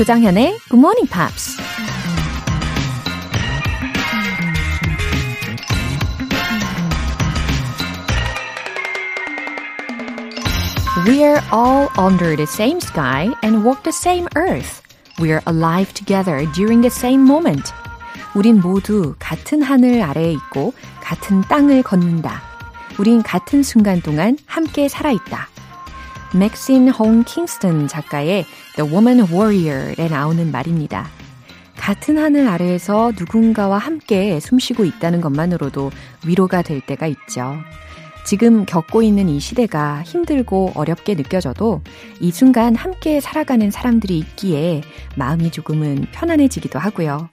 조장현의 Good Morning Pops. We're all under the same sky and walk the same earth. We're alive together during the same moment. 우린 모두 같은 하늘 아래에 있고 같은 땅을 걷는다. 우린 같은 순간 동안 함께 살아있다. 맥신 홍 킹스턴 작가의 The Woman Warrior에 나오는 말입니다. 같은 하늘 아래에서 누군가와 함께 숨쉬고 있다는 것만으로도 위로가 될 때가 있죠. 지금 겪고 있는 이 시대가 힘들고 어렵게 느껴져도 이 순간 함께 살아가는 사람들이 있기에 마음이 조금은 편안해지기도 하고요.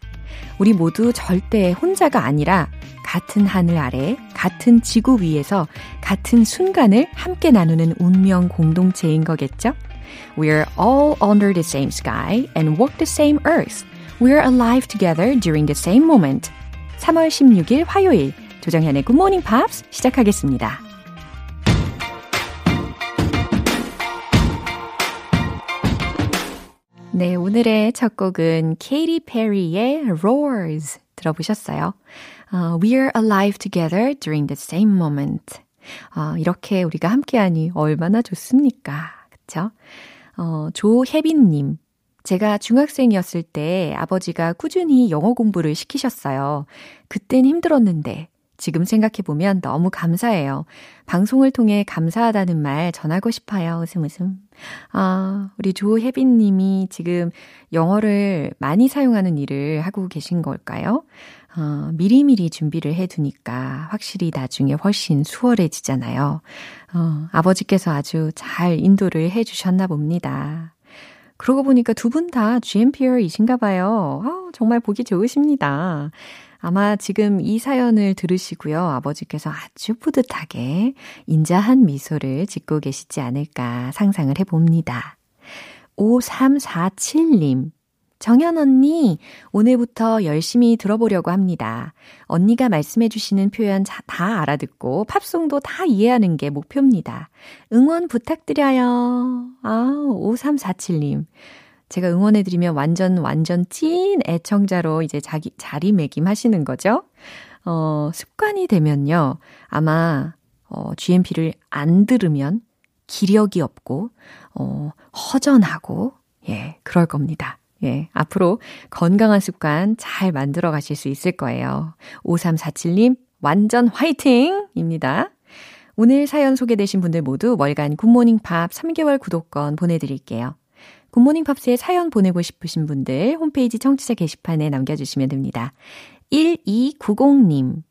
우리 모두 절대 혼자가 아니라 같은 하늘 아래, 같은 지구 위에서 같은 순간을 함께 나누는 운명 공동체인 거겠죠? We're all under the same sky and walk the same earth. We're alive together during the same moment. 3월 16일 화요일 조정현의 Good Morning Pops 시작하겠습니다. 네, 오늘의 첫 곡은 케이티 페리의 Roars 들어보셨어요. Uh, We're alive together during the same moment. 어, 이렇게 우리가 함께하니 얼마나 좋습니까? 그쵸? 어, 조혜빈님. 제가 중학생이었을 때 아버지가 꾸준히 영어 공부를 시키셨어요. 그땐 힘들었는데 지금 생각해보면 너무 감사해요. 방송을 통해 감사하다는 말 전하고 싶어요. 웃음 웃음. 아, 우리 조혜빈 님이 지금 영어를 많이 사용하는 일을 하고 계신 걸까요? 어, 미리미리 준비를 해 두니까 확실히 나중에 훨씬 수월해지잖아요. 어, 아버지께서 아주 잘 인도를 해 주셨나 봅니다. 그러고 보니까 두 분 다 GMPR이신가 봐요. 어, 정말 보기 좋으십니다. 아마 지금 이 사연을 들으시고요. 아버지께서 아주 뿌듯하게 인자한 미소를 짓고 계시지 않을까 상상을 해봅니다. 5347님. 정현 언니, 오늘부터 열심히 들어보려고 합니다. 언니가 말씀해 주시는 표현 다 알아듣고 팝송도 다 이해하는 게 목표입니다. 응원 부탁드려요. 아, 5347님. 제가 응원해드리면 완전, 완전 찐 애청자로 이제 자기, 자리매김 하시는 거죠? 어, 습관이 되면요. 아마, 어, GMP를 안 들으면 기력이 없고, 어, 허전하고, 예, 그럴 겁니다. 예, 앞으로 건강한 습관 잘 만들어 가실 수 있을 거예요. 5347님, 완전 화이팅 입니다. 오늘 사연 소개되신 분들 모두 월간 굿모닝 팝 3개월 구독권 보내드릴게요. 굿모닝 팝스에 사연 보내고 싶으신 분들 홈페이지 청취자 게시판에 남겨주시면 됩니다. 1290님.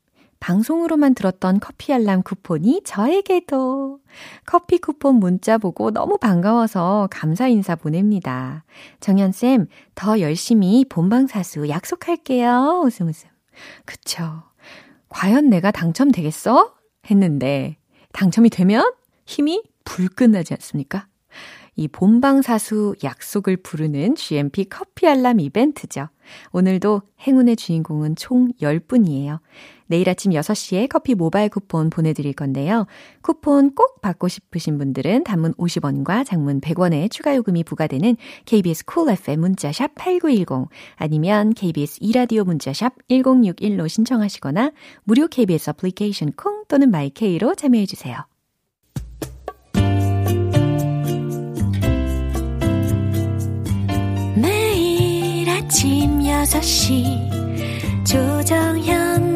방송으로만 들었던 커피 알람 쿠폰이 저에게도 커피 쿠폰 문자 보고 너무 반가워서 감사 인사 보냅니다. 정연쌤, 더 열심히 본방사수 약속할게요. 웃음 웃음. 그쵸. 과연 내가 당첨되겠어? 했는데, 당첨이 되면 힘이 불끈 나지 않습니까? 이 본방사수 약속을 부르는 GMP 커피 알람 이벤트죠. 오늘도 행운의 주인공은 총 10분이에요. 내일 아침 6시에 커피 모바일 쿠폰 보내드릴 건데요. 쿠폰 꼭 받고 싶으신 분들은 단문 50원과 장문 100원의 추가 요금이 부과되는 KBS 쿨 cool FM 문자샵 8910 아니면 KBS 이라디오 문자샵 1061로 신청하시거나 무료 KBS 애플리케이션 콩 또는 마이케이로 참여해주세요. 매일 아침 6시 조정현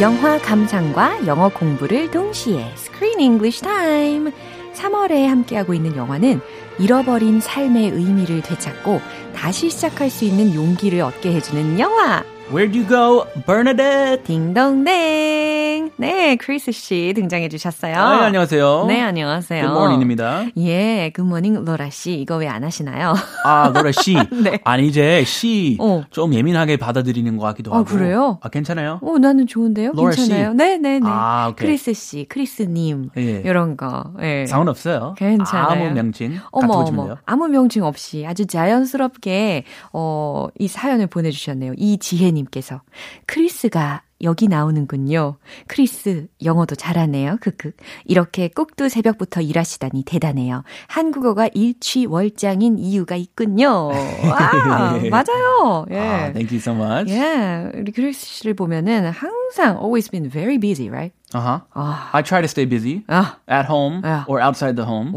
영화 감상과 영어 공부를 동시에 Screen English Time. 3월에 함께하고 있는 영화는 잃어버린 삶의 의미를 되찾고 다시 시작할 수 있는 용기를 얻게 해주는 영화. Where'd you go, Bernadette? 딩동댕. 네, 크리스 씨 등장해 주셨어요. 네, 안녕하세요. 네, 안녕하세요. Good morning입니다. 예, Good morning 로라 씨. 이거 왜 안 하시나요? 아, 로라 씨. 네. 아니 이제 씨 어. 좀 예민하게 받아들이는 것 같기도 아, 하고. 그래요? 아, 괜찮아요? 어, 나는 좋은데요? 로라 씨. 괜찮아요? 네, 네, 네. 아, 오케이. 크리스 씨, 크리스 님. 예. 이런 거. 예. 상관없어요. 괜찮아요. 아무 명칭 어머, 어머. 돼요. 아무 명칭 없이 아주 자연스럽게, 어, 이 사연을 보내 주셨네요. 이지혜 님께서. 크리스가 여기 나오는군요. 크리스, 영어도 잘하네요. 크크. 이렇게 꼭두 새벽부터 일하시다니 대단해요. 한국어가 일취월장인 이유가 있군요. 와, 맞아요. 예. 아, thank you so much. 예, 우리 크리스 씨를 보면은 항상 always been very busy, right? Uh-huh. 아, I try to stay busy 아, at home Yeah. or outside the home.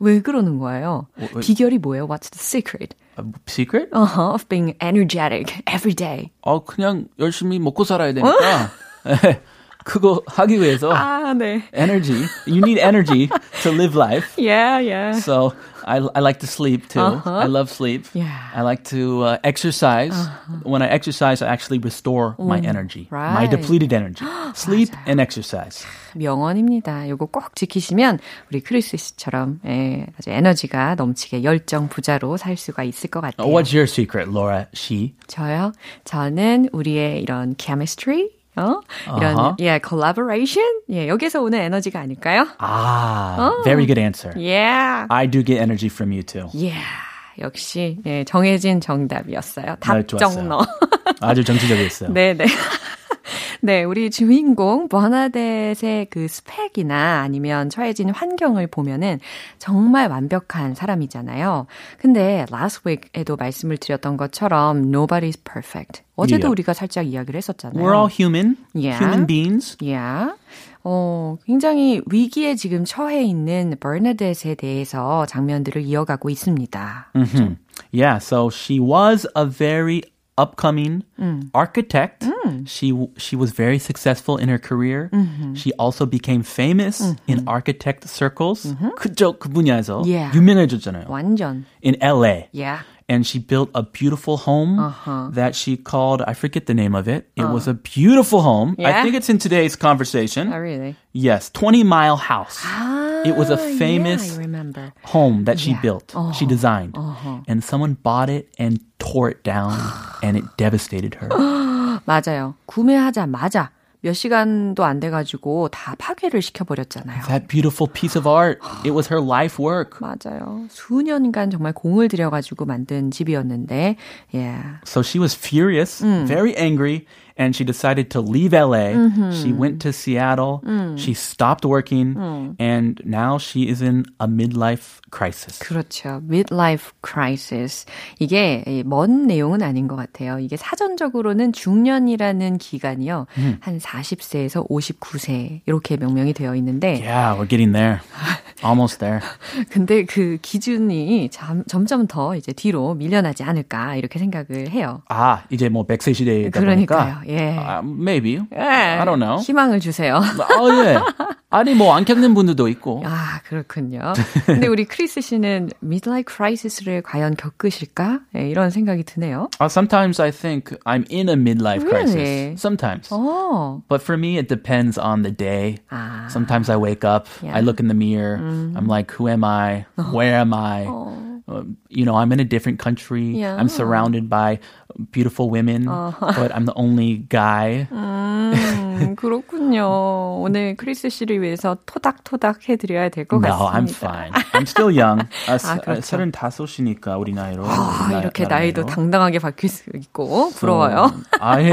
왜 그러는 거예요? 왜- 비결이 뭐예요? What's the secret? A secret? Uh-huh, of being energetic every day. 어, 그냥 열심히 먹고 살아야 되니까. 예, 그거 하기 위해서 아, 네. energy. You need energy to live life. Yeah, yeah. So I, I like to sleep too. Uh-huh. I love sleep. Yeah. I like to uh, exercise. When I exercise, I actually restore my energy, my right. depleted energy. sleep and exercise. 명언입니다. 요거 꼭 지키시면 우리 크리스 씨처럼 예, 아주 에너지가 넘치게 열정 부자로 살 수가 있을 것 같아요. What's your secret, Laura? She. 저요? 저는 우리의 이런 chemistry, 어? 이런 아하. 예, collaboration, 예, 여기서 오는 에너지가 아닐까요? Ah, very good answer. Yeah. I do get energy from you too. Yeah. 역시 예, 정해진 정답이었어요. 답정너. 아주 정치적이었어요. 네네. 네, 우리 주인공 버나데의 그 스펙이나 아니면 처해진 환경을 보면은 정말 완벽한 사람이잖아요. 근데 last week에도 말씀을 드렸던 것처럼 nobody's perfect. 어제도 Yeah. 우리가 살짝 이야기를 했었잖아요. We're all human, Yeah. human beings. Yeah. 어, 굉장히 위기에 지금 처해 있는 버나데스에 대해서 장면들을 이어가고 있습니다. Mhm. Yeah, so she was a very upcoming architect. She w- she was very successful in her career. She also became famous in architect circles. 그쪽 그 분야에서 Yeah. 유명해졌잖아요. 완전. In LA. Yeah. And she built a beautiful home Uh-huh. that she called, I forget the name of it. It was a beautiful home. I Yeah? think it's in today's conversation. Oh, really? Yes, 20 Mile House. It was a Ah, famous Yeah, I remember. home that she Yeah. built, she designed. And someone bought it and tore it down and it devastated her. 맞아요. 구매하자마자 몇 시간도 안 돼가지고 다 파괴를 시켜버렸잖아요. that beautiful piece of art, it was her life work. 맞아요. 수년간 정말 공을 들여가지고 만든 집이었는데, yeah. So she was furious, very angry, and she decided to leave LA. She went to Seattle. She stopped working, and now she is in a midlife crisis. 그렇죠. midlife crisis. 이게 먼 내용은 아닌 것 같아요. 이게 사전적으로는 중년이라는 기간이요. 한 40세에서 59세 이렇게 명명이 되어 있는데 Yeah, we're getting there. Almost there. 근데 그 기준이 점, 점점 더 이제 뒤로 밀려나지 않을까 이렇게 생각을 해요. 아, 이제 뭐 100세 시대이다 그러니까요. 보니까. 예. 아, maybe. 예. I don't know. 희망을 주세요. 어, 예. 아니, 뭐, 안 겪는 분들도 있고. 아, 그렇군요. 근데 우리 크리스 씨는 midlife crisis를 과연 겪으실까? 예, 이런 생각이 드네요. Uh, sometimes I think I'm in a midlife Really? crisis. Sometimes. 어. But for me, it depends on the day. 아. Sometimes I wake up, Yeah. I look in the mirror, I'm like, who am I? Where am I? Uh, you know, I'm in a different country. Yeah. I'm surrounded by beautiful women, but I'm the only guy. 음, 그렇군요. 오늘 크리스 씨를 위해서 토닥토닥 해드려야 될것 No, 같습니다. I'm fine. I'm still young. 아, 아, 그렇죠. 35이니까 우리 나이로. 아, 나- 이렇게 나이도. 당당하게 바뀔 수 있고 부러워요. 아, 예.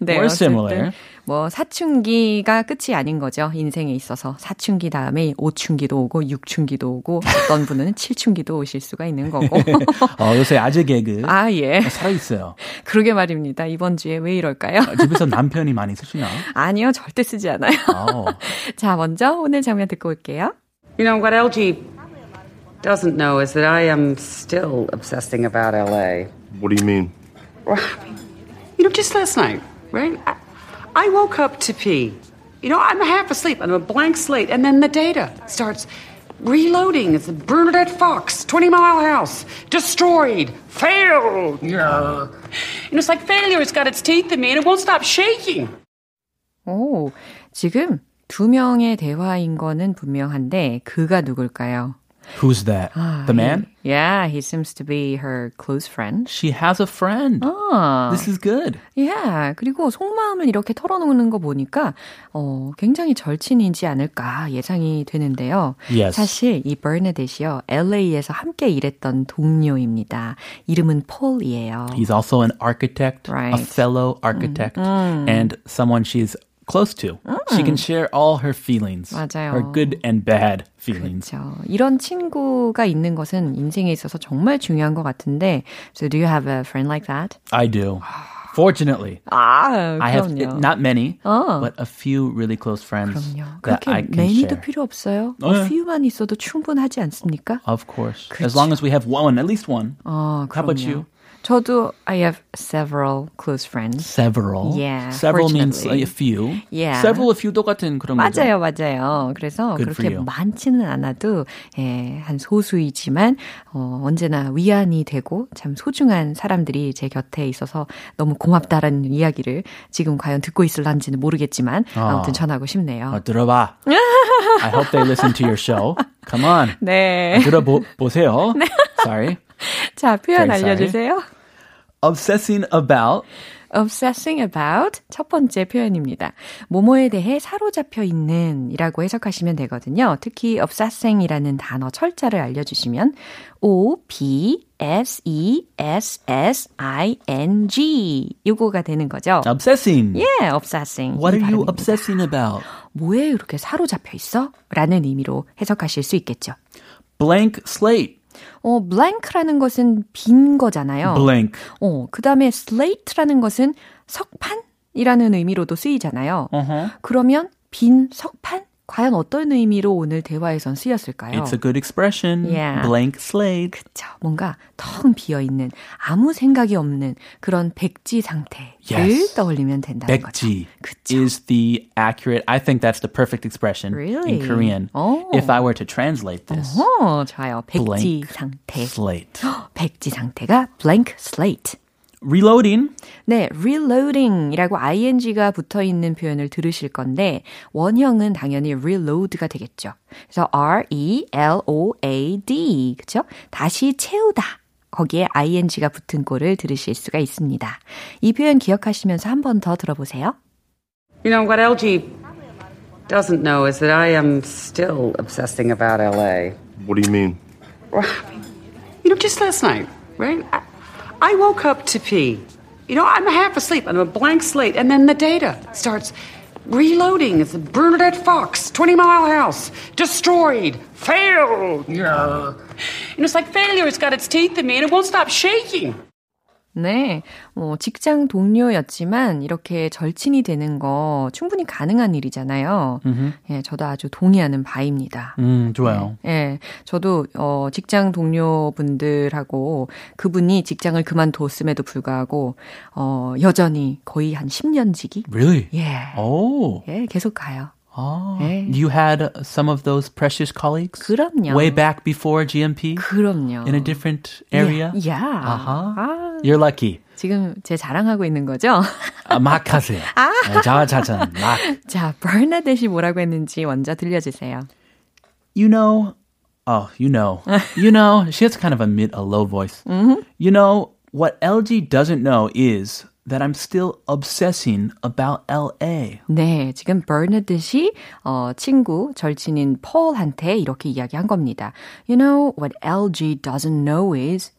네, We're 어쨌든 similar. 뭐 사춘기가 끝이 아닌 거죠. 인생에 있어서 사춘기 다음에 오춘기도 오고 육춘기도 오고 어떤 분은 칠춘기도 오실 수가 있는 거고. 어, 요새 아재 개그 아 예. 살아 있어요. 그러게 말입니다. 이번 주에 왜 이럴까요? 아, 집에서 남편이 많이 쓰시나? 아니요, 절대 쓰지 않아요. 어. 자, 먼저 오늘 장면 듣고 올게요. You know, what LG doesn't know is that I am still obsessing about LA. What do you mean? You know, just last night, right? I, I woke up to pee. You know, I'm half asleep. I'm a blank slate. And then the data starts reloading. It's a Bernadette Fox, 20 Mile House, destroyed, failed. Yeah. And it's like failure. It's got its teeth in me and it won't stop shaking. 오, 지금 두 명의 대화인 거는 분명한데 그가 누굴까요? Who's that? the man? He, yeah, he seems to be her close friend. She has a friend. 아, This is good. yeah. 그리고 속마음을 이렇게 털어놓는 거 보니까 어, 굉장히 절친이지 않을까 예상이 되는데요. Yes. 사실 이 버나데시요 LA에서 함께 일했던 동료입니다. 이름은 폴이에요. He's also an architect, a Right. fellow architect, and someone she's close to. She can share all her feelings, 맞아요. her good and bad feelings. 그렇죠. 이런 친구가 있는 것은 인생에 있어서 정말 중요한 것 같은데, so do you have a friend like that? I do. Fortunately, 아, I have 그럼요. not many, 어. but a few really close friends 그럼요. that 그렇게 I can many도 share. 필요 없어요. 어, 네. A few만 있어도 충분하지 않습니까? Of course, as long as we have one, at least one. 어, How about 그럼요. you? 저도 I have several close friends. Several. Yeah, Several means a few. Yeah. Several, a few 똑같은 그런 거죠. 맞아요, 맞아요. 그래서 Good 그렇게. 많지는 않아도 예, 한 소수이지만 어, 언제나 위안이 되고 참 소중한 사람들이 제 곁에 있어서 너무 고맙다라는 이야기를 지금 과연 듣고 있을런지는 모르겠지만 아무튼 전하고 싶네요. 어, 들어봐. I hope they listen to your show. Come on. 네. 들어보세요. Sorry. 자, 표현. 알려주세요. Obsessing about obsessing about 첫 번째 표현입니다. 뭐뭐에 대해 사로잡혀 있는 이라고 해석하시면 되거든요. 특히 obsessing이라는 단어 철자를 알려주시면 O, B, S, E, S, S, I, N, G 요거가 되는 거죠. obsessing. 예, obsessing. What 이 are you 발음입니다. obsessing about? 뭐에 그렇게 사로잡혀 있어? 라는 의미로 해석하실 수 있겠죠. Blank slate. 어, blank라는 것은 빈 거잖아요. Blank. 어, 그 다음에 slate라는 것은 석판 이라는 의미로도 쓰이잖아요. Uh-huh. 그러면 빈 석판? 과연 어떤 의미로 오늘 대화에선 쓰였을까요? It's a good expression. Yeah. Blank slate. 그쵸. 뭔가 텅 비어 있는 아무 생각이 없는 그런 백지 상태를 Yes. 떠올리면 된다는 백지 거죠. 그쵸. is the accurate. I think that's the perfect expression Really? in Korean. Oh. If I were to translate this, 어, 좋아요. 백지 상태. slate. 백지 상태가 blank slate. Reloading. 네, reloading이라고 ing가 붙어 있는 표현을 들으실 건데 원형은 당연히 reload가 되겠죠. 그래서 R E L O A D 그렇죠? 다시 채우다. 거기에 ing가 붙은 꼴을 들으실 수가 있습니다. 이 표현 기억하시면서 한 번 더 들어보세요. You know, what LG doesn't know is that I am still obsessing about LA. What do you mean? You know, just last night, right? I, I woke up to pee. You know, I'm half asleep. I'm a blank slate. And then the data starts reloading. It's a Bernadette Fox, 20 Mile House, destroyed, failed. Yeah. And it's like failure. It's got its teeth in me and it won't stop shaking. 네, 뭐 직장 동료였지만 이렇게 절친이 되는 거 충분히 가능한 일이잖아요. 예, 저도 아주 동의하는 바입니다. 음, 좋아요. 예, 저도 어 직장 동료분들하고 그분이 직장을 그만뒀음에도 불구하고 어 여전히 거의 한 10년 지기? Really? 예. Oh. 예, 계속 가요. Oh. 예. You had some of those precious colleagues? 그럼요. Way back before GMP? 그럼요. In a different area? 예. 야. 아하. 아, You're lucky. 지금 제 자랑하고 있는 거죠? 아, 막 하세요. 네, 자자자 막. 자, 버나데시 뭐라고 했는지 먼저 들려주세요. You know, oh, you know, you know, she has kind of a mid, a low voice. You know, what LG doesn't know is that I'm still obsessing about LA. 네, 지금 버나드시 어, 친구 절친인 폴한테 이렇게 이야기한 겁니다. You know what LG doesn't know is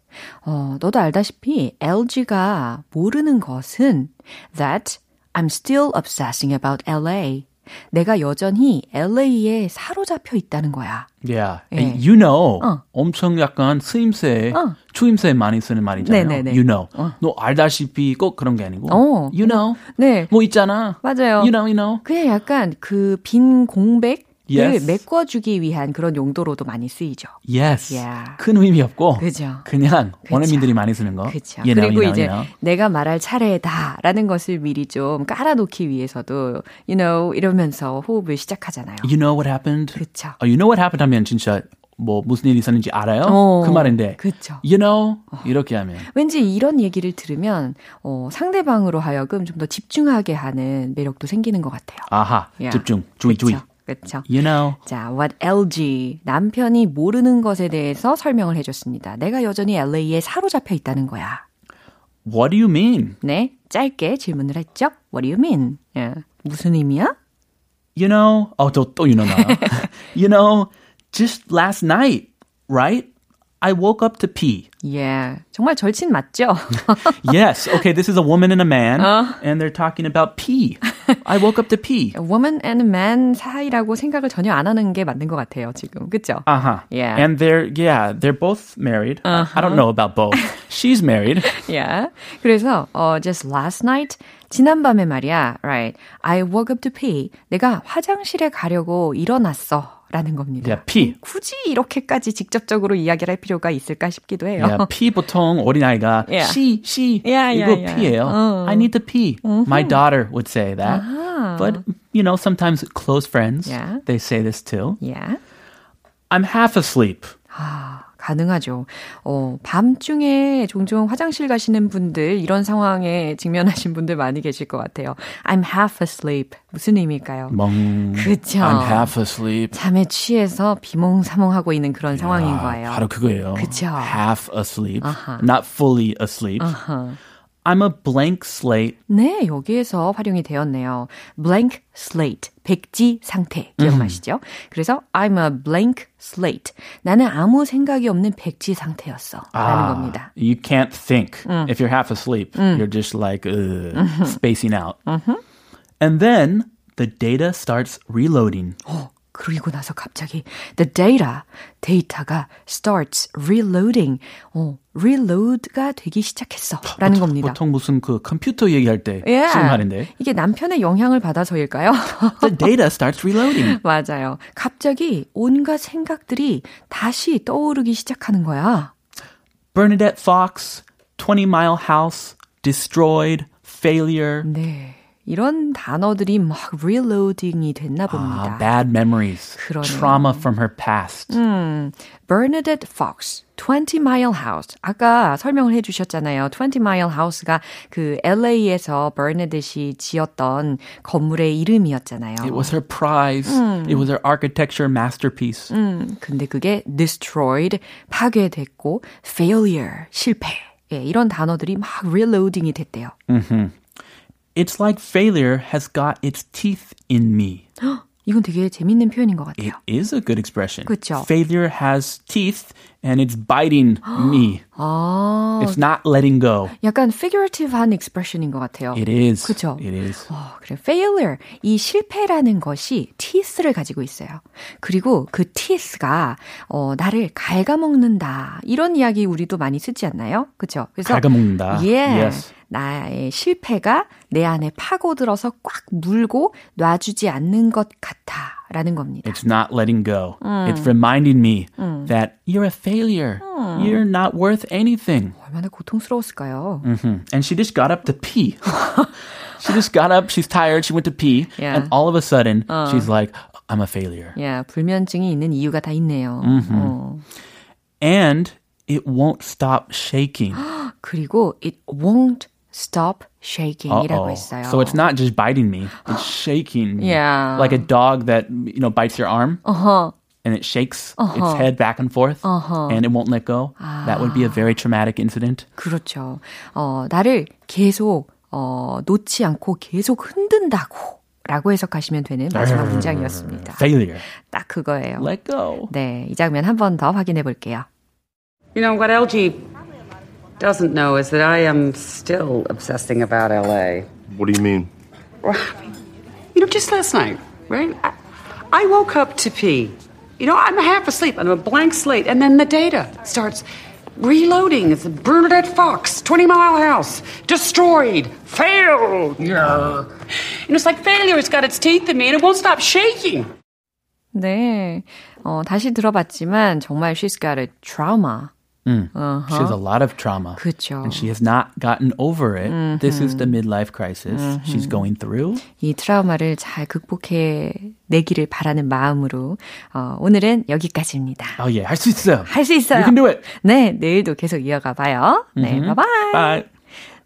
어, 너도 알다시피 LG가 모르는 것은 that I'm still obsessing about LA. 내가 여전히 LA에 사로잡혀 있다는 거야. Yeah. 예. You know, 어. 엄청 약간 쓰임새, 어. 추임새 많이 쓰는 말이잖아요. 네네네. You know. 너 알다시피 꼭 그런 게 아니고. 어. You know. 네, 뭐 있잖아. 맞아요. You know, you know. 그냥 약간 그 빈 공백 Yes. 메꿔주기 위한 그런 용도로도 많이 쓰이죠. Yes. Yeah. 큰 의미 없고 그죠. 그냥 원어민들이 많이 쓰는 거. 그렇죠. You know, 그리고 you know, 이제 you know. 내가 말할 차례다라는 것을 미리 좀 깔아놓기 위해서도 you know 이러면서 호흡을 시작하잖아요. You know what happened? 그쵸. 어, you know what happened 하면 진짜 뭐 무슨 일이 있었는지 알아요? 어, 그 말인데. 그쵸. You know? 이렇게 하면. 왠지 이런 얘기를 들으면 어, 상대방으로 하여금 좀 더 집중하게 하는 매력도 생기는 것 같아요. 아하. Yeah. 집중. 주의 주의. 그렇죠. You know. 자, what LG 남편이 모르는 것에 대해서 설명을 해줬습니다. 내가 여전히 LA에 사로잡혀 있다는 거야. What do you mean? 네, 짧게 질문을 했죠. What do you mean? 예, 무슨 의미야? You know. 어, 또, 또 you know 나요. you know, just last night, right? I woke up to pee. 예, 정말 절친 맞죠? yes. Okay, this is a woman and a man, and they're talking about pee. I woke up to pee. woman and man 사이라고 생각을 전혀 안 하는 게 맞는 것 같아요, 지금. 그죠? Uh huh. Yeah. And they're yeah, they're both married. I don't know about both. She's married. yeah. 그래서 어, just last night 지난밤에 말이야. Right. I woke up to pee. 내가 화장실에 가려고 일어났어. 라는 겁니다. Yeah, pee. 굳이 이렇게까지 직접적으로 이야기를 할 필요가 있을까 싶기도 해요. Yeah, pee 보통 어린아이가 Yeah. she, she Yeah, 이거 yeah, pee예요. 어. I need to pee. My daughter would say that. But you know, sometimes close friends Yeah. they say this too. yeah. I'm half asleep. 아, 가능하죠. 어, 밤중에 종종 화장실 가시는 분들, 이런 상황에 직면하신 분들 많이 계실 것 같아요. I'm half asleep. 무슨 의미일까요? 멍. 그쵸. I'm half asleep. 잠에 취해서 비몽사몽하고 있는 그런 상황인 거예요. 아, 바로 그거예요. 그쵸. Half asleep, not fully asleep. I'm a blank slate. 네, 여기에서 활용이 되었네요. blank slate, 백지 상태 기억나시죠? 그래서 I'm a blank slate. 나는 아무 생각이 없는 백지 상태였어. 라는 겁니다. You can't think if you're half asleep. You're just like uh, spacing out. And then the data starts reloading. 어, 그리고 나서 갑자기 the data, 데이터가 starts reloading. 어, reload가 되기 시작했어. 라는 겁니다. 보통 무슨 그 컴퓨터 얘기할 때 예. 쓰는 말인데. 이게 남편의 영향을 받아서일까요? The data starts reloading. 맞아요. 갑자기 온갖 생각들이 다시 떠오르기 시작하는 거야. Bernadette Fox, 20 Mile House, Destroyed, Failure. 네. 이런 단어들이 막 reloading이 됐나 봅니다. Ah, bad memories, 그러네요. trauma from her past. Bernadette Fox, 20 Mile House. 아까 설명을 해주셨잖아요. 20 Mile House가 그 LA에서 버나데시 지었던 건물의 이름이었잖아요. It was her prize. It was her architecture masterpiece. 음, 근데 그게 destroyed, 파괴됐고, failure, 실패. 예, 이런 단어들이 막 reloading이 됐대요. It's like failure has got its teeth in me. 이건 되게 재밌는 표현인 것 같아요. It is a good expression. 그쵸. Failure has teeth and it's biting me. 아, It's not letting go. 약간 figurative한 expression인 것 같아요. It is. 그쵸. It is. 어, 그래. failure. 이 실패라는 것이 teeth를 가지고 있어요. 그리고 그 teeth가, 어, 나를 갉아먹는다. 이런 이야기 우리도 많이 쓰지 않나요? 그쵸? 그래서. 갉아먹는다. 예. Yes. 나의 실패가 내 안에 파고들어서 꽉 물고 놔주지 않는 것 같아. 라는 겁니다. It's not letting go. It's reminding me that you're a failure. You're not worth anything. 얼마나 고통스러웠을까요? hmm And she just got up to pee. she just got up. She's tired. She went to pee. Yeah. And all of a sudden, she's like, I'm a failure. 예, 불면증이 있는 이유가 다 있네요. 어. And it won't stop shaking. 그리고 it won't stop shaking이라고 Uh-oh. 했어요. So it's not just biting me, it's shaking me. Yeah. Like a dog that, you know, bites your arm 어허. and it shakes its head back and forth and it won't let go. That would be a very traumatic incident. 그렇죠. 어, 나를 계속 어, 놓지 않고 계속 흔든다고 라고 해석하시면 되는 마지막 문장이었습니다. Failure. 딱 그거예요. Let go. 네, 이 장면 한 번 더 확인해 볼게요. You know, what LG doesn't know is that I am still obsessing about LA. What do you mean? You know, just last night, right? I, I woke up to pee. You know, I'm half asleep. I'm a blank slate. And then the data starts reloading. It's Bernadette Fox, 20 Mile House, destroyed, failure. You know, it's like failure's got its teeth in me and it won't stop shaking. 네. 어, 다시 들어봤지만 정말 she's got a trauma. Mm. Uh-huh. She has a lot of trauma. 그렇죠. And she has not gotten over it. Mm-hmm. This is the midlife crisis mm-hmm. she's going through. 이 트라우마를 잘 극복해 내기를 바라는 마음으로 어, 오늘은 여기까지입니다. 어, 예, 할 수 있어요. 할 수 있어요. You can do it. 네, 내일도 계속 이어가 봐요. 네, mm-hmm. 바이바이. Bye.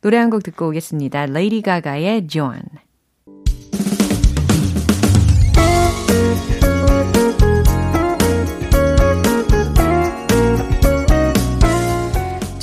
노래 한 곡 듣고 오겠습니다. 레이디 가가의 Joanne.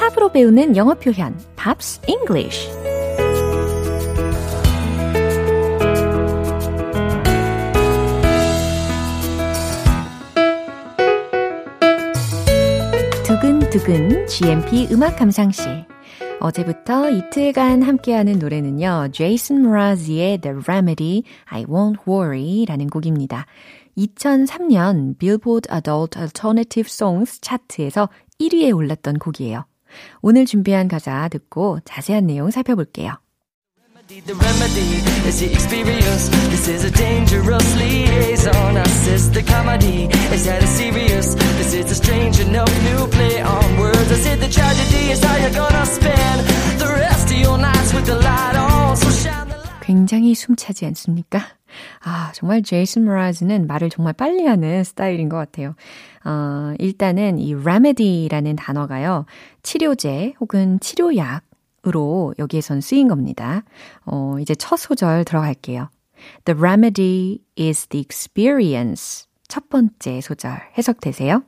팝으로 배우는 영어 표현, Pops English. 두근두근 GMP 음악 감상실. 어제부터 이틀간 함께하는 노래는요, 제이슨 모라지의 The Remedy, I Won't Worry 라는 곡입니다. 2003년 Billboard Adult Alternative Songs 차트에서 1위에 올랐던 곡이에요. 오늘 준비한 가사 듣고 자세한 내용 살펴볼게요. The remedy is the experience. This is a dangerous liaison. Assist the comedy. Is that a serious? This is a strange enough new play on words. I said the tragedy is how you're gonna spend the rest of your nights with the light on. So shine the light. 굉장히 숨차지 않습니까? 아, 정말 제이슨 모라즈는 말을 정말 빨리 하는 스타일인 것 같아요. 어, 일단은 이 remedy라는 단어가요. 치료제 혹은 치료약 으로 여기에선 쓰인 겁니다. 어, 이제 첫 소절 들어갈게요. The remedy is the experience. 첫 번째 소절 해석되세요?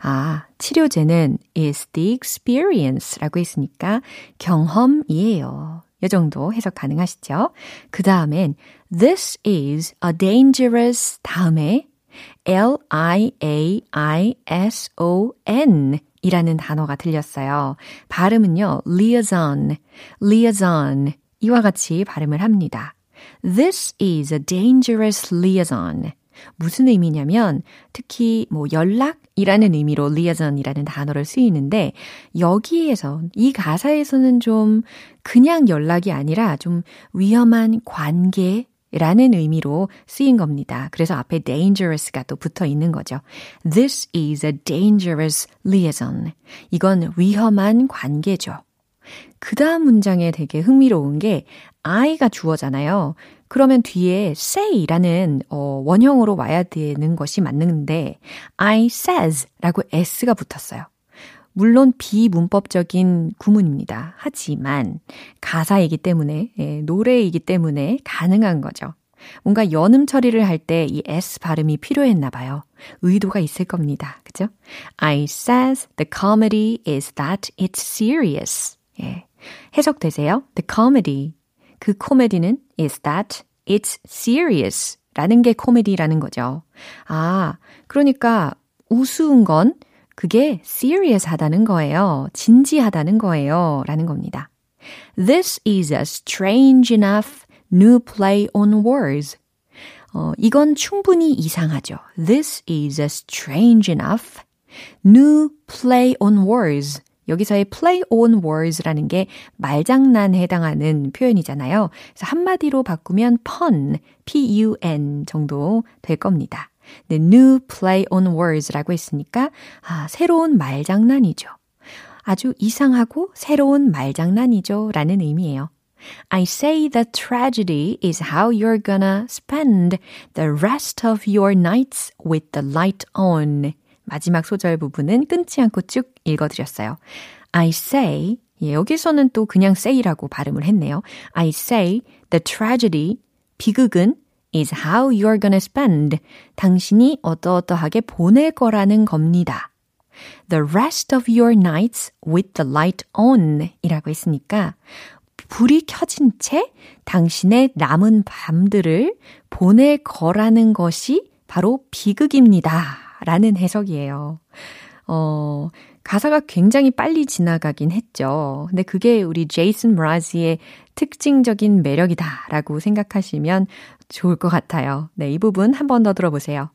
아, 치료제는 is the experience 라고 했으니까 경험이에요. 이 정도 해석 가능하시죠? 그 다음엔 this is a dangerous 다음에 L-I-A-I-S-O-N 이라는 단어가 들렸어요. 발음은요, liaison, liaison 이와 같이 발음을 합니다. This is a dangerous liaison. 무슨 의미냐면 특히 뭐 연락이라는 의미로 liaison이라는 단어를 쓰이는데 여기에서 이 가사에서는 좀 그냥 연락이 아니라 좀 위험한 관계 라는 의미로 쓰인 겁니다. 그래서 앞에 dangerous가 또 붙어 있는 거죠. This is a dangerous liaison. 이건 위험한 관계죠. 그 다음 문장에 되게 흥미로운 게 I가 주어잖아요. 그러면 뒤에 say라는 어, 원형으로 와야 되는 것이 맞는데 I says 라고 s가 붙었어요. 물론 비문법적인 구문입니다. 하지만 가사이기 때문에 예, 노래이기 때문에 가능한 거죠. 뭔가 연음 처리를 할 때 이 s 발음이 필요했나 봐요. 의도가 있을 겁니다. 그죠? I says the comedy is that it's serious. 예. 해석되세요? The comedy 그 코미디는 is that it's serious 라는 게 코미디라는 거죠. 아, 그러니까 우스운 건 그게 serious 하다는 거예요. 진지하다는 거예요. 라는 겁니다. This is a strange enough new play on words. 어, 이건 충분히 이상하죠. This is a strange enough new play on words. 여기서의 play on words라는 게 말장난에 해당하는 표현이잖아요. 그래서 한마디로 바꾸면 pun, p-u-n 정도 될 겁니다. 네, new play on words라고 했으니까 아, 새로운 말장난이죠. 아주 이상하고 새로운 말장난이죠. 라는 의미예요. I say the tragedy is how you're gonna spend the rest of your nights with the light on. 마지막 소절 부분은 끊지 않고 쭉 읽어드렸어요. I say, 예, 여기서는 또 그냥 say라고 발음을 했네요. I say the tragedy, 비극은 is how you're gonna spend. 당신이 어떠어떠하게 보낼 거라는 겁니다. The rest of your nights with the light on 이라고 했으니까 불이 켜진 채 당신의 남은 밤들을 보낼 거라는 것이 바로 비극입니다. 라는 해석이에요. 어, 가사가 굉장히 빨리 지나가긴 했죠. 근데 그게 우리 제이슨 브라지의 특징적인 매력이다라고 생각하시면 좋을 것 같아요. 네, 이 부분 한 번 더 들어보세요.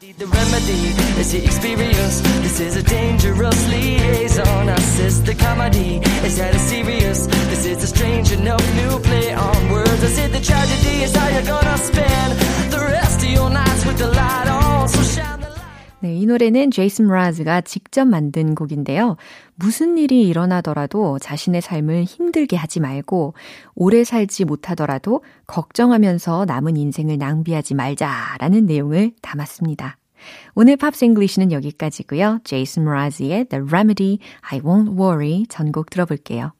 The remedy is the experience. This is a dangerous liaison. Assist the comedy. Is that a serious? This is a strange enough new play on words. I said the tragedy is how you're gonna spend the rest of your nights with the light on. 네, 이 노래는 제이슨 브라즈가 직접 만든 곡인데요. 무슨 일이 일어나더라도 자신의 삶을 힘들게 하지 말고 오래 살지 못하더라도 걱정하면서 남은 인생을 낭비하지 말자라는 내용을 담았습니다. 오늘 Pops English는 여기까지고요. 제이슨 므라즈의 The Remedy, I Won't Worry 전곡 들어볼게요.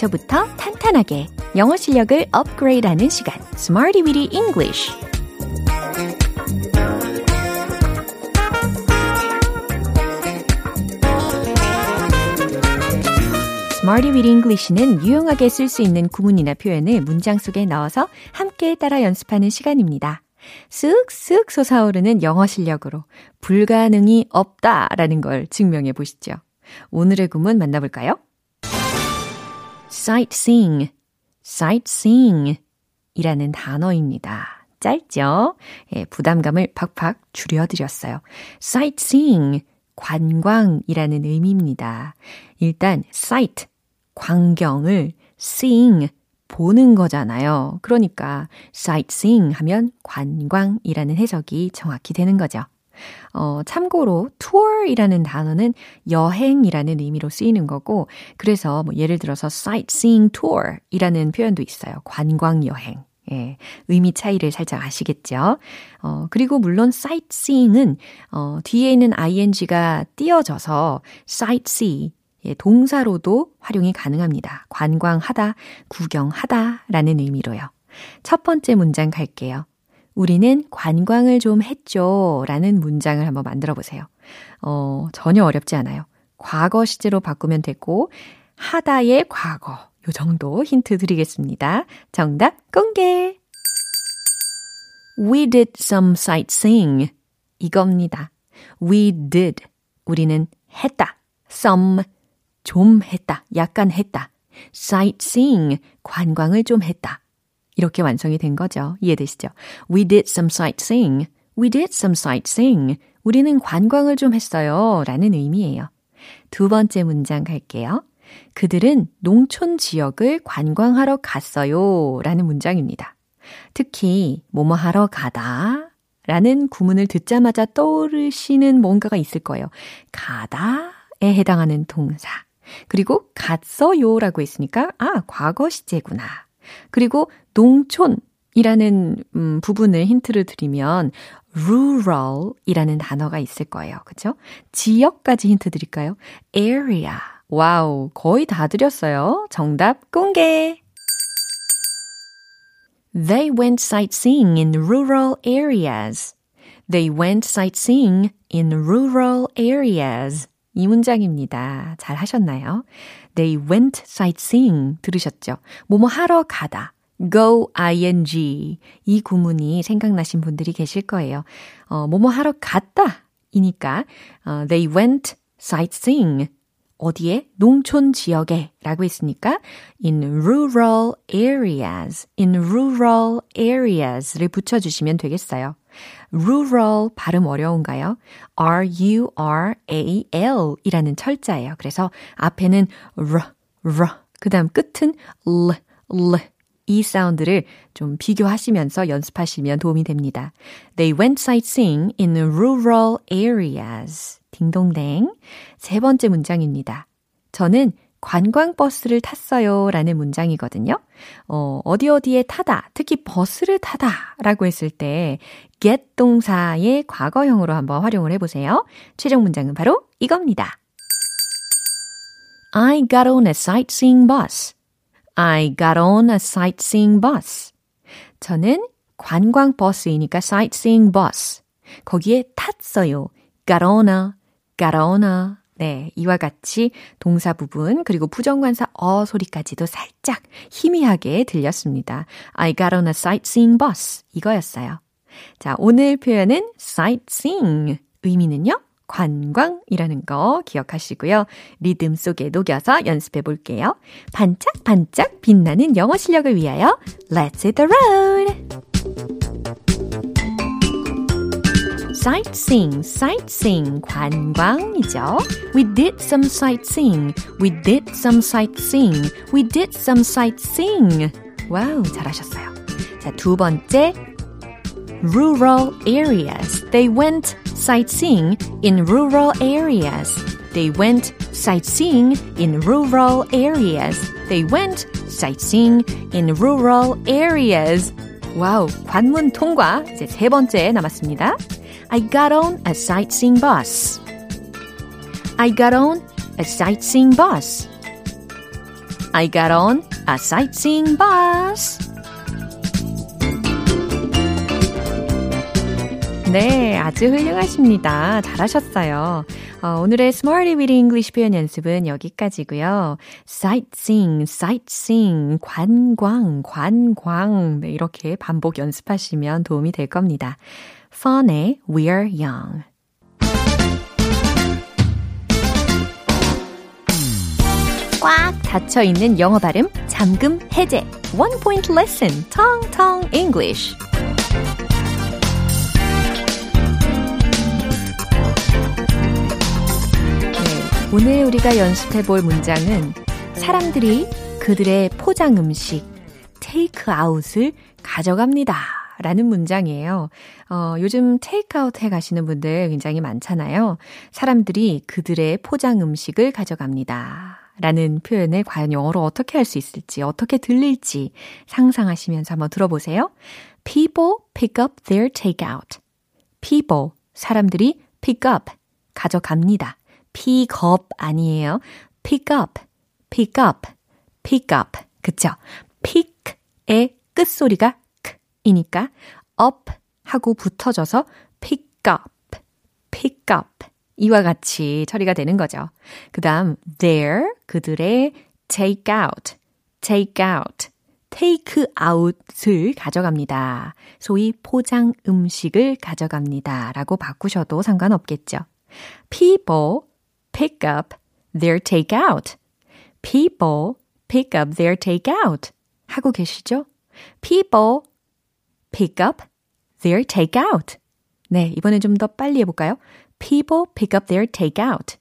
기초부터 탄탄하게 영어 실력을 업그레이드하는 시간 Smarty Weedy English Smarty Weedy English는 유용하게 쓸 수 있는 구문이나 표현을 문장 속에 넣어서 함께 따라 연습하는 시간입니다. 쓱쓱 솟아오르는 영어 실력으로 불가능이 없다라는 걸 증명해 보시죠. 오늘의 구문 만나볼까요? Sightseeing, sightseeing 이라는 단어입니다. 짧죠? 예, 부담감을 팍팍 줄여드렸어요. sightseeing, 관광이라는 의미입니다. 일단 sight, 광경을 seeing, 보는 거잖아요. 그러니까 sightseeing 하면 관광이라는 해석이 정확히 되는 거죠. 어, 참고로 tour이라는 단어는 여행이라는 의미로 쓰이는 거고 그래서 뭐 예를 들어서 sightseeing tour이라는 표현도 있어요. 관광 여행. 예, 의미 차이를 살짝 아시겠죠? 어, 그리고 물론 sightseeing은 어, 뒤에 있는 ing가 띄어져서 sightsee 예, 동사로도 활용이 가능합니다. 관광하다, 구경하다 라는 의미로요. 첫 번째 문장 갈게요. 우리는 관광을 좀 했죠. 라는 문장을 한번 만들어 보세요. 어, 전혀 어렵지 않아요. 과거 시제로 바꾸면 되고, 하다의 과거. 요 정도 힌트 드리겠습니다. 정답 공개! We did some sightseeing. 이겁니다. We did. 우리는 했다. some. 좀 했다. 약간 했다. sightseeing. 관광을 좀 했다. 이렇게 완성이 된 거죠. 이해되시죠? We did some sightseeing. We did some sightseeing. 우리는 관광을 좀 했어요. 라는 의미예요. 두 번째 문장 갈게요. 그들은 농촌 지역을 관광하러 갔어요. 라는 문장입니다. 특히, 뭐뭐 하러 가다. 라는 구문을 듣자마자 떠오르시는 뭔가가 있을 거예요. 가다에 해당하는 동사. 그리고 갔어요 라고 했으니까, 아, 과거 시제구나. 그리고 농촌이라는 음, 부분을 힌트를 드리면 rural이라는 단어가 있을 거예요. 그죠? 지역까지 힌트 드릴까요? area. 와우, 거의 다 드렸어요. 정답 공개! They went sightseeing in rural areas. They went sightseeing in rural areas. 이 문장입니다. 잘 하셨나요? They went sightseeing 들으셨죠? 뭐뭐 하러 가다. go ing 이 구문이 생각나신 분들이 계실 거예요. 어, 뭐뭐 하러 갔다 이니까 어, they went sightseeing 어디에? 농촌 지역에 라고 했으니까 in rural areas, in rural areas를 붙여주시면 되겠어요. rural 발음 어려운가요? R-U-R-A-L 이라는 철자예요. 그래서 앞에는 r, r, 그 다음 끝은 l, l 이 사운드를 좀 비교하시면서 연습하시면 도움이 됩니다. They went sightseeing in rural areas. 딩동댕. 세 번째 문장입니다. 저는 관광버스를 탔어요 라는 문장이거든요. 어, 어디 어디에 타다, 특히 버스를 타다 라고 했을 때 get 동사의 과거형으로 한번 활용을 해보세요. 최종 문장은 바로 이겁니다. I got on a sightseeing bus. I got on a sightseeing bus. 저는 관광버스이니까 sightseeing bus. 거기에 탔어요. got on a, a 네, 이와 같이 동사 부분 그리고 부정관사 어 소리까지도 살짝 희미하게 들렸습니다. I got on a sightseeing bus 이거였어요. 자, 오늘 표현은 sightseeing 의미는요. 관광이라는 거 기억하시고요. 리듬 속에 녹여서 연습해 볼게요. 반짝반짝 빛나는 영어 실력을 위하여 Let's hit the road! sightseeing, sightseeing, 관광이죠. We did some sightseeing. We did some sightseeing. We did some sightseeing. 와우, 잘하셨어요. 자, 두 번째. Rural areas. They went sightseeing in rural areas. They went sightseeing in rural areas. They went sightseeing in rural areas. 와우, 관문 통과. 이제 세 번째 남았습니다. I got on a sightseeing bus. I got on a sightseeing bus. I got on a sightseeing bus. 네, 아주 훌륭하십니다. 잘하셨어요. 어, 오늘의 Smarty with English 표현 연습은 여기까지고요. sightseeing, sightseeing, 관광, 관광. 네, 이렇게 반복 연습하시면 도움이 될 겁니다. Fun의 We're Young. 꽉 닫혀 있는 영어 발음 잠금 해제. One point lesson. Tong Tong English. 네, 오늘 우리가 연습해 볼 문장은 사람들이 그들의 포장 음식, 테이크 아웃을 가져갑니다. 라는 문장이에요. 어, 요즘 테이크아웃 해 가시는 분들 굉장히 많잖아요. 사람들이 그들의 포장 음식을 가져갑니다. 라는 표현을 과연 영어로 어떻게 할 수 있을지, 어떻게 들릴지 상상하시면서 한번 들어보세요. People pick up their takeout. People, 사람들이 pick up, 가져갑니다. pick up 아니에요. pick up, pick up, pick up. 그쵸? pick의 끝소리가 이니까 up 하고 붙어져서 pick up, pick up 이와 같이 처리가 되는 거죠. 그 다음 their 그들의 take out, take out, take out을 가져갑니다. 소위 포장 음식을 가져갑니다. 라고 바꾸셔도 상관없겠죠. People pick up their take out. People pick up their take out. 하고 계시죠? People pick up their takeout. 네, 이번엔 좀 더 빨리 해볼까요? People pick up their takeout.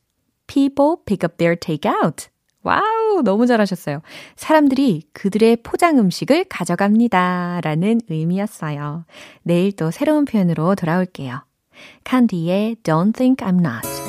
People pick up their takeout. 와우, 너무 잘하셨어요. 사람들이 그들의 포장 음식을 가져갑니다. 라는 의미였어요. 내일 또 새로운 표현으로 돌아올게요. 칸디의 Don't Think I'm Not.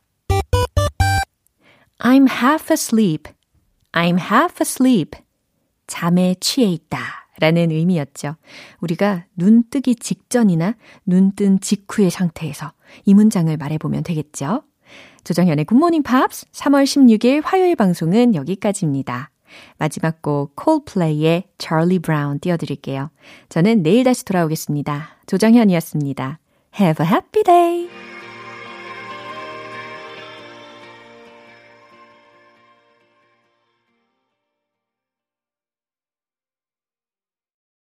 I'm half asleep. I'm half asleep. 잠에 취해 있다. 라는 의미였죠. 우리가 눈 뜨기 직전이나 눈 뜬 직후의 상태에서 이 문장을 말해보면 되겠죠. 조정현의 굿모닝 팝스 3월 16일 화요일 방송은 여기까지입니다. 마지막 곡 콜플레이의 Charlie Brown 띄워드릴게요. 저는 내일 다시 돌아오겠습니다. 조정현이었습니다. Have a happy day!